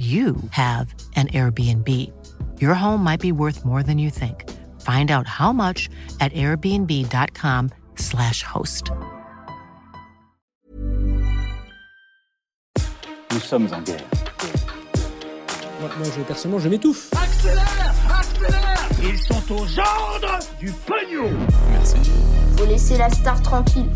you have an Airbnb. Your home might be worth more than you think. Find out how much at airbnb.com/slash host. Nous sommes en guerre. Moi, moi, je, personnellement, je m'étouffe. Accélère Accélère Ils sont aux ordres du pognon Merci. Faut laisser la star tranquille.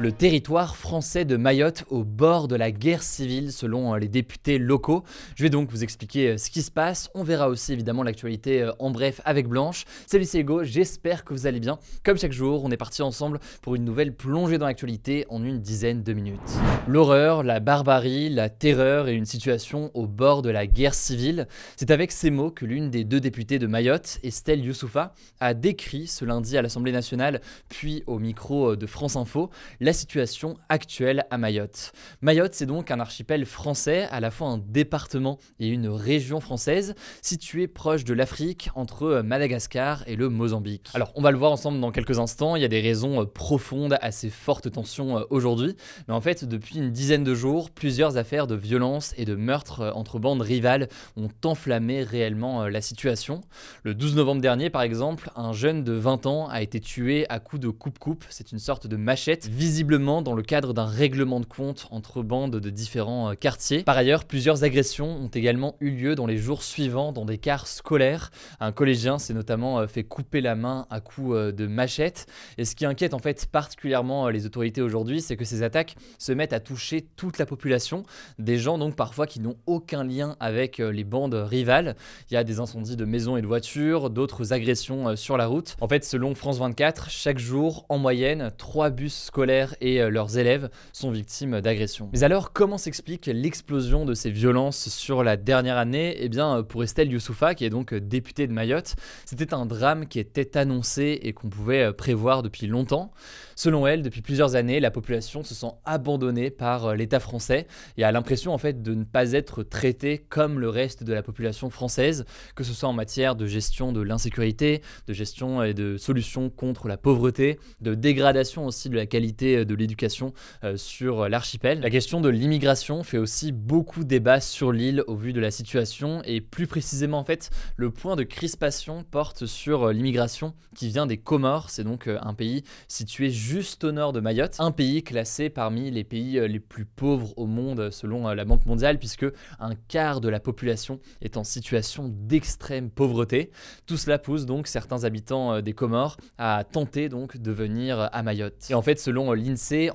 Le territoire français de Mayotte au bord de la guerre civile selon euh, les députés locaux. Je vais donc vous expliquer euh, ce qui se passe. On verra aussi évidemment l'actualité euh, en bref avec Blanche. Salut c'est Hugo, j'espère que vous allez bien. Comme chaque jour, on est parti ensemble pour une nouvelle plongée dans l'actualité en une dizaine de minutes. L'horreur, la barbarie, la terreur et une situation au bord de la guerre civile. C'est avec ces mots que l'une des deux députées de Mayotte, Estelle Youssoufa, a décrit ce lundi à l'Assemblée nationale, puis au micro de France Info, la situation actuelle à Mayotte. Mayotte, c'est donc un archipel français, à la fois un département et une région française, située proche de l'Afrique, entre Madagascar et le Mozambique. Alors, on va le voir ensemble dans quelques instants, il y a des raisons euh, profondes à ces fortes tensions euh, aujourd'hui, mais en fait, depuis une dizaine de jours, plusieurs affaires de violence et de meurtres euh, entre bandes rivales ont enflammé réellement la situation. Le 12 novembre dernier, par exemple, un jeune de 20 ans a été tué à coups de coupe-coupe, c'est une sorte de machette, visible dans le cadre d'un règlement de compte entre bandes de différents euh, quartiers. Par ailleurs, plusieurs agressions ont également eu lieu dans les jours suivants dans des cars scolaires. Un collégien s'est notamment euh, fait couper la main à coups euh, de machette. Et ce qui inquiète en fait particulièrement les autorités aujourd'hui, c'est que ces attaques se mettent à toucher toute la population, des gens donc parfois qui n'ont aucun lien avec les bandes rivales. Il y a des incendies de maisons et de voitures, d'autres agressions sur la route. En fait, selon France 24, chaque jour, en moyenne, trois bus scolaires et euh, leurs élèves sont victimes d'agressions. Mais alors, comment s'explique l'explosion de ces violences sur la dernière année? Eh bien, euh, pour Estelle Youssoufa, qui est donc euh, députée de Mayotte, c'était un drame qui était annoncé et qu'on pouvait prévoir depuis longtemps. Selon elle, depuis plusieurs années, la population se sent abandonnée par l'État français et a l'impression en fait de ne pas être traitée comme le reste de la population française, que ce soit en matière de gestion de l'insécurité, de gestion et de solutions contre la pauvreté, de dégradation aussi de la qualité de l'éducation euh, sur l'archipel. La question de l'immigration fait aussi beaucoup débat sur l'île au vu de la situation et plus précisément en fait le point de crispation porte sur euh, l'immigration qui vient des Comores, c'est donc euh, un pays situé juste au nord de Mayotte, un pays classé parmi les pays les plus pauvres au monde selon la Banque mondiale puisque un quart de la population est en situation d'extrême pauvreté. Tout cela pousse donc certains habitants des Comores à tenter donc de venir à Mayotte. Et en fait selon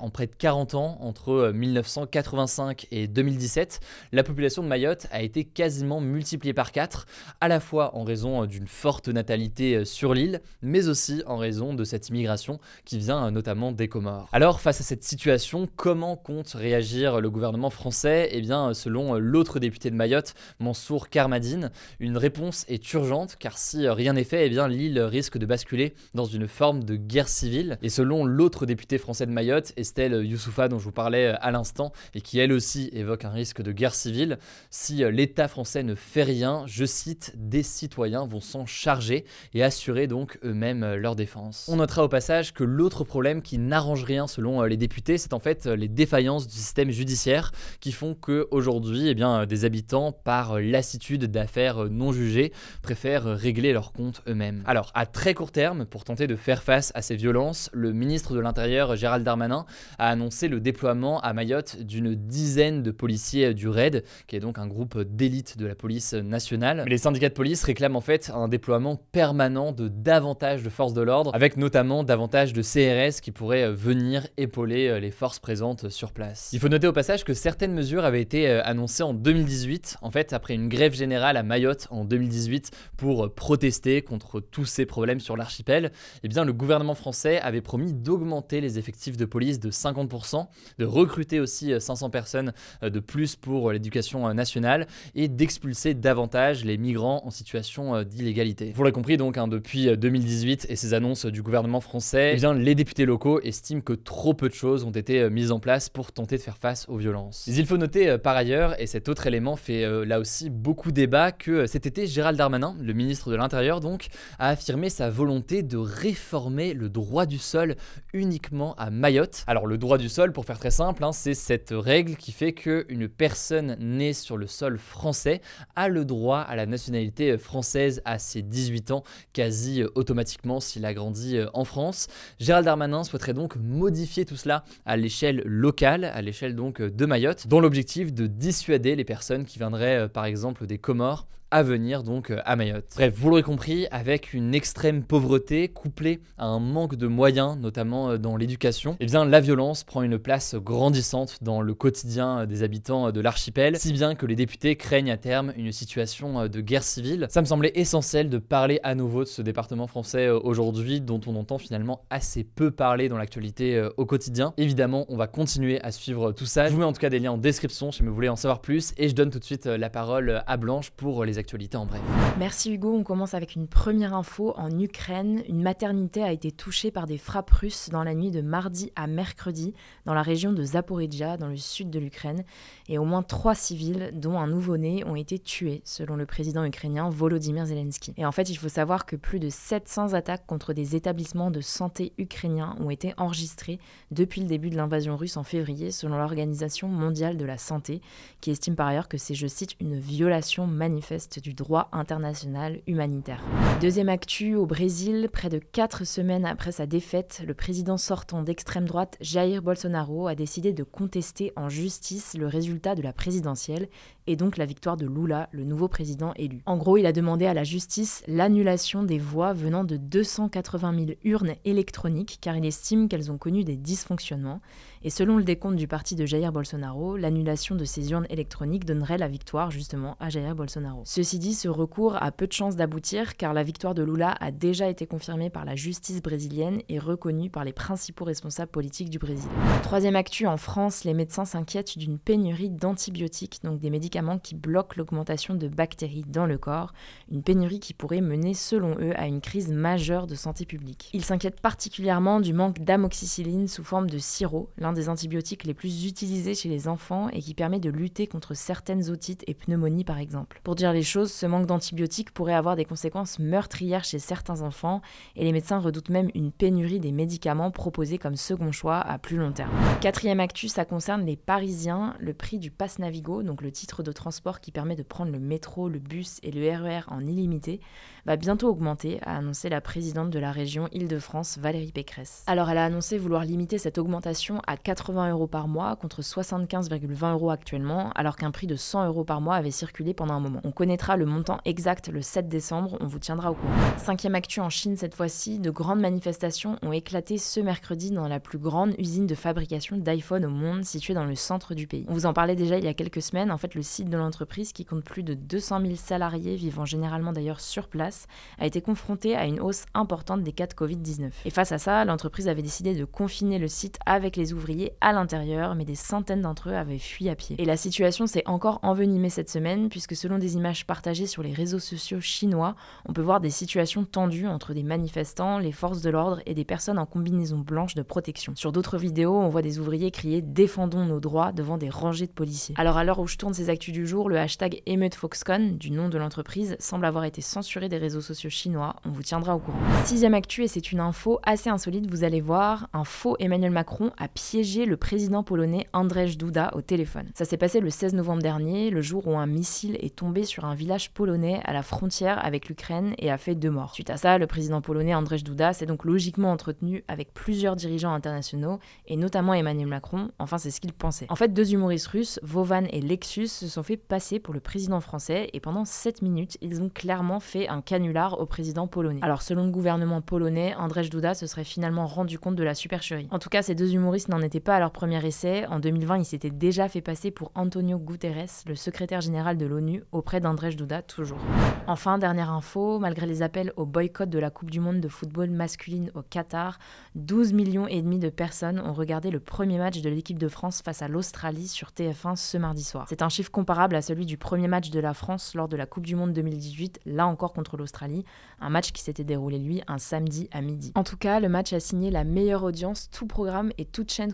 en près de 40 ans, entre 1985 euh, et 2017, la population de Mayotte a été quasiment multipliée par 4, à la fois en raison euh, d'une forte natalité euh, sur l'île, mais aussi en raison de cette immigration qui vient notamment des Comores. Alors, face à cette situation, comment compte réagir le gouvernement français? Eh bien, selon l'autre député de Mayotte, Mansour Karmadine, une réponse est urgente, car si rien n'est fait, eh bien l'île risque de basculer dans une forme de guerre civile. Et selon l'autre député français de Mayotte, Estelle Youssoufa dont je vous parlais euh, à l'instant, et qui elle aussi évoque un risque de guerre civile. Si euh, l'État français ne fait rien, je cite, des citoyens vont s'en charger et assurer donc eux-mêmes euh, leur défense. On notera au passage que l'autre problème qui n'arrange rien selon les députés, c'est en fait les défaillances du système judiciaire qui font que aujourd'hui, eh bien, des habitants, par lassitude d'affaires non jugées, préfèrent régler leurs comptes eux-mêmes. Alors, à très court terme, pour tenter de faire face à ces violences, le ministre de l'Intérieur, Gérald Darmanin, a annoncé le déploiement à Mayotte d'une dizaine de policiers du RAID, qui est donc un groupe d'élite de la police nationale. les syndicats de police réclament en fait un déploiement permanent de davantage de forces de l'ordre, avec notamment davantage de CRS qui pourraient venir épauler euh, les forces présentes sur place. Il faut noter au passage que certaines mesures avaient été euh, annoncées en 2018, en fait après une grève générale à Mayotte en 2018 pour protester contre tous ces problèmes sur l'archipel. Eh bien le gouvernement français avait promis d'augmenter les effectifs de police de 50%, de recruter aussi 500 personnes de plus pour l'éducation nationale et d'expulser davantage les migrants en situation d'illégalité. Vous l'avez compris donc, hein, depuis 2018 et ces annonces du gouvernement français, eh bien, les députés locaux estiment que trop peu de choses ont été mises en place pour tenter de faire face aux violences. Mais il faut noter par ailleurs, et cet autre élément fait là aussi beaucoup débat, que cet été, Gérald Darmanin, le ministre de l'Intérieur donc, a affirmé sa volonté de réformer le droit du sol uniquement à Mayotte. Alors le droit du sol, pour faire très simple, hein, c'est cette règle qui fait qu'une personne née sur le sol français a le droit à la nationalité française à ses 18 ans, quasi automatiquement s'il a grandi euh, en France. Gérald Darmanin souhaiterait donc modifier tout cela à l'échelle locale, à l'échelle donc de Mayotte, dans l'objectif de dissuader les personnes qui viendraient euh, par exemple des Comores à venir donc euh, à Mayotte. Bref, vous l'aurez compris, avec une extrême pauvreté couplée à un manque de moyens, notamment euh, dans l'éducation, eh bien la violence prend une place grandissante dans le quotidien euh, des habitants de l'archipel, si bien que les députés craignent à terme une situation de guerre civile. Ça me semblait essentiel de parler à nouveau de ce département français aujourd'hui, dont on entend finalement assez peu parler dans l'actualité au quotidien. Évidemment, on va continuer à suivre tout ça. Je vous mets en tout cas des liens en description si vous voulez en savoir plus, et je donne tout de suite la parole à Blanche pour les Merci Hugo, on commence avec une première info. En Ukraine, une maternité a été touchée par des frappes russes dans la nuit de mardi à mercredi dans la région de Zaporizhia, dans le sud de l'Ukraine, et au moins trois civils, dont un nouveau-né, ont été tués, selon le président ukrainien Volodymyr Zelensky. Et en fait, il faut savoir que plus de 700 attaques contre des établissements de santé ukrainiens ont été enregistrées depuis le début de l'invasion russe en février, selon l'Organisation mondiale de la santé, qui estime par ailleurs que c'est, je cite, une violation manifeste du droit international humanitaire. Deuxième actu, au Brésil, près de quatre semaines après sa défaite, le président sortant d'extrême droite Jair Bolsonaro a décidé de contester en justice le résultat de la présidentielle et donc la victoire de Lula, le nouveau président élu. En gros, il a demandé à la justice l'annulation des voix venant de 280 000 urnes électroniques car il estime qu'elles ont connu des dysfonctionnements. Et selon le décompte du parti de Jair Bolsonaro, l'annulation de ces urnes électroniques donnerait la victoire justement à Jair Bolsonaro. Ceci dit, ce recours a peu de chances d'aboutir car la victoire de Lula a déjà été confirmée par la justice brésilienne et reconnue par les principaux responsables politiques du Brésil. Troisième actu, en France, les médecins s'inquiètent d'une pénurie d'antibiotiques, donc des médicaments qui bloquent l'augmentation de bactéries dans le corps, une pénurie qui pourrait mener selon eux à une crise majeure de santé publique. Ils s'inquiètent particulièrement du manque d'amoxicilline sous forme de sirop, l'un des antibiotiques les plus utilisés chez les enfants et qui permet de lutter contre certaines otites et pneumonies par exemple. Pour dire les choses, ce manque d'antibiotiques pourrait avoir des conséquences meurtrières chez certains enfants et les médecins redoutent même une pénurie des médicaments proposés comme second choix à plus long terme. Quatrième actu, ça concerne les Parisiens, le prix du pass Navigo, donc le titre de transport qui permet de prendre le métro, le bus et le RER e en illimité, va bientôt augmenter, a annoncé la présidente de la région Île-de-France, Valérie Pécresse. Alors elle a annoncé vouloir limiter cette augmentation à 80 euros par mois contre 75,20 euros actuellement, alors qu'un prix de 100 euros par mois avait circulé pendant un moment. On connaîtra le montant exact le 7 décembre, on vous tiendra au courant. Cinquième actu en Chine cette fois-ci, de grandes manifestations ont éclaté ce mercredi dans la plus grande usine de fabrication d'iPhone au monde située dans le centre du pays. On vous en parlait déjà il y a quelques semaines, en fait le site de l'entreprise, qui compte plus de 200 000 salariés vivant généralement d'ailleurs sur place, a été confronté à une hausse importante des cas de Covid-19. Et face à ça, l'entreprise avait décidé de confiner le site avec les ouvriers à l'intérieur, mais des centaines d'entre eux avaient fui à pied. Et la situation s'est encore envenimée cette semaine, puisque selon des images partagées sur les réseaux sociaux chinois, on peut voir des situations tendues entre des manifestants, les forces de l'ordre et des personnes en combinaison blanche de protection. Sur d'autres vidéos, on voit des ouvriers crier Défendons nos droits devant des rangées de policiers. Alors à l'heure où je tourne ces actus du jour, le hashtag EmeutFoxCon, du nom de l'entreprise, semble avoir été censuré des réseaux sociaux chinois. On vous tiendra au courant. Sixième actu, et c'est une info assez insolite, vous allez voir, un faux Emmanuel Macron a le président polonais Andrzej Duda au téléphone. Ça s'est passé le 16 novembre dernier, le jour où un missile est tombé sur un village polonais à la frontière avec l'Ukraine et a fait deux morts. Suite à ça, le président polonais Andrzej Duda s'est donc logiquement entretenu avec plusieurs dirigeants internationaux et notamment Emmanuel Macron. Enfin, c'est ce qu'il pensait. En fait, deux humoristes russes, Vovan et Lexus, se sont fait passer pour le président français et pendant 7 minutes, ils ont clairement fait un canular au président polonais. Alors selon le gouvernement polonais, Andrzej Duda se serait finalement rendu compte de la supercherie. En tout cas, ces deux humoristes n'en n'était pas à leur premier essai. En 2020, ils s'étaient déjà fait passer pour Antonio Guterres, le secrétaire général de l'ONU, auprès d'Andrzej Duda, toujours. Enfin, dernière info, malgré les appels au boycott de la Coupe du Monde de football masculine au Qatar, 12 millions et demi de personnes ont regardé le premier match de l'équipe de France face à l'Australie sur TF1 ce mardi soir. C'est un chiffre comparable à celui du premier match de la France lors de la Coupe du Monde 2018, là encore contre l'Australie, un match qui s'était déroulé lui un samedi à midi. En tout cas, le match a signé la meilleure audience, tout programme et toute chaîne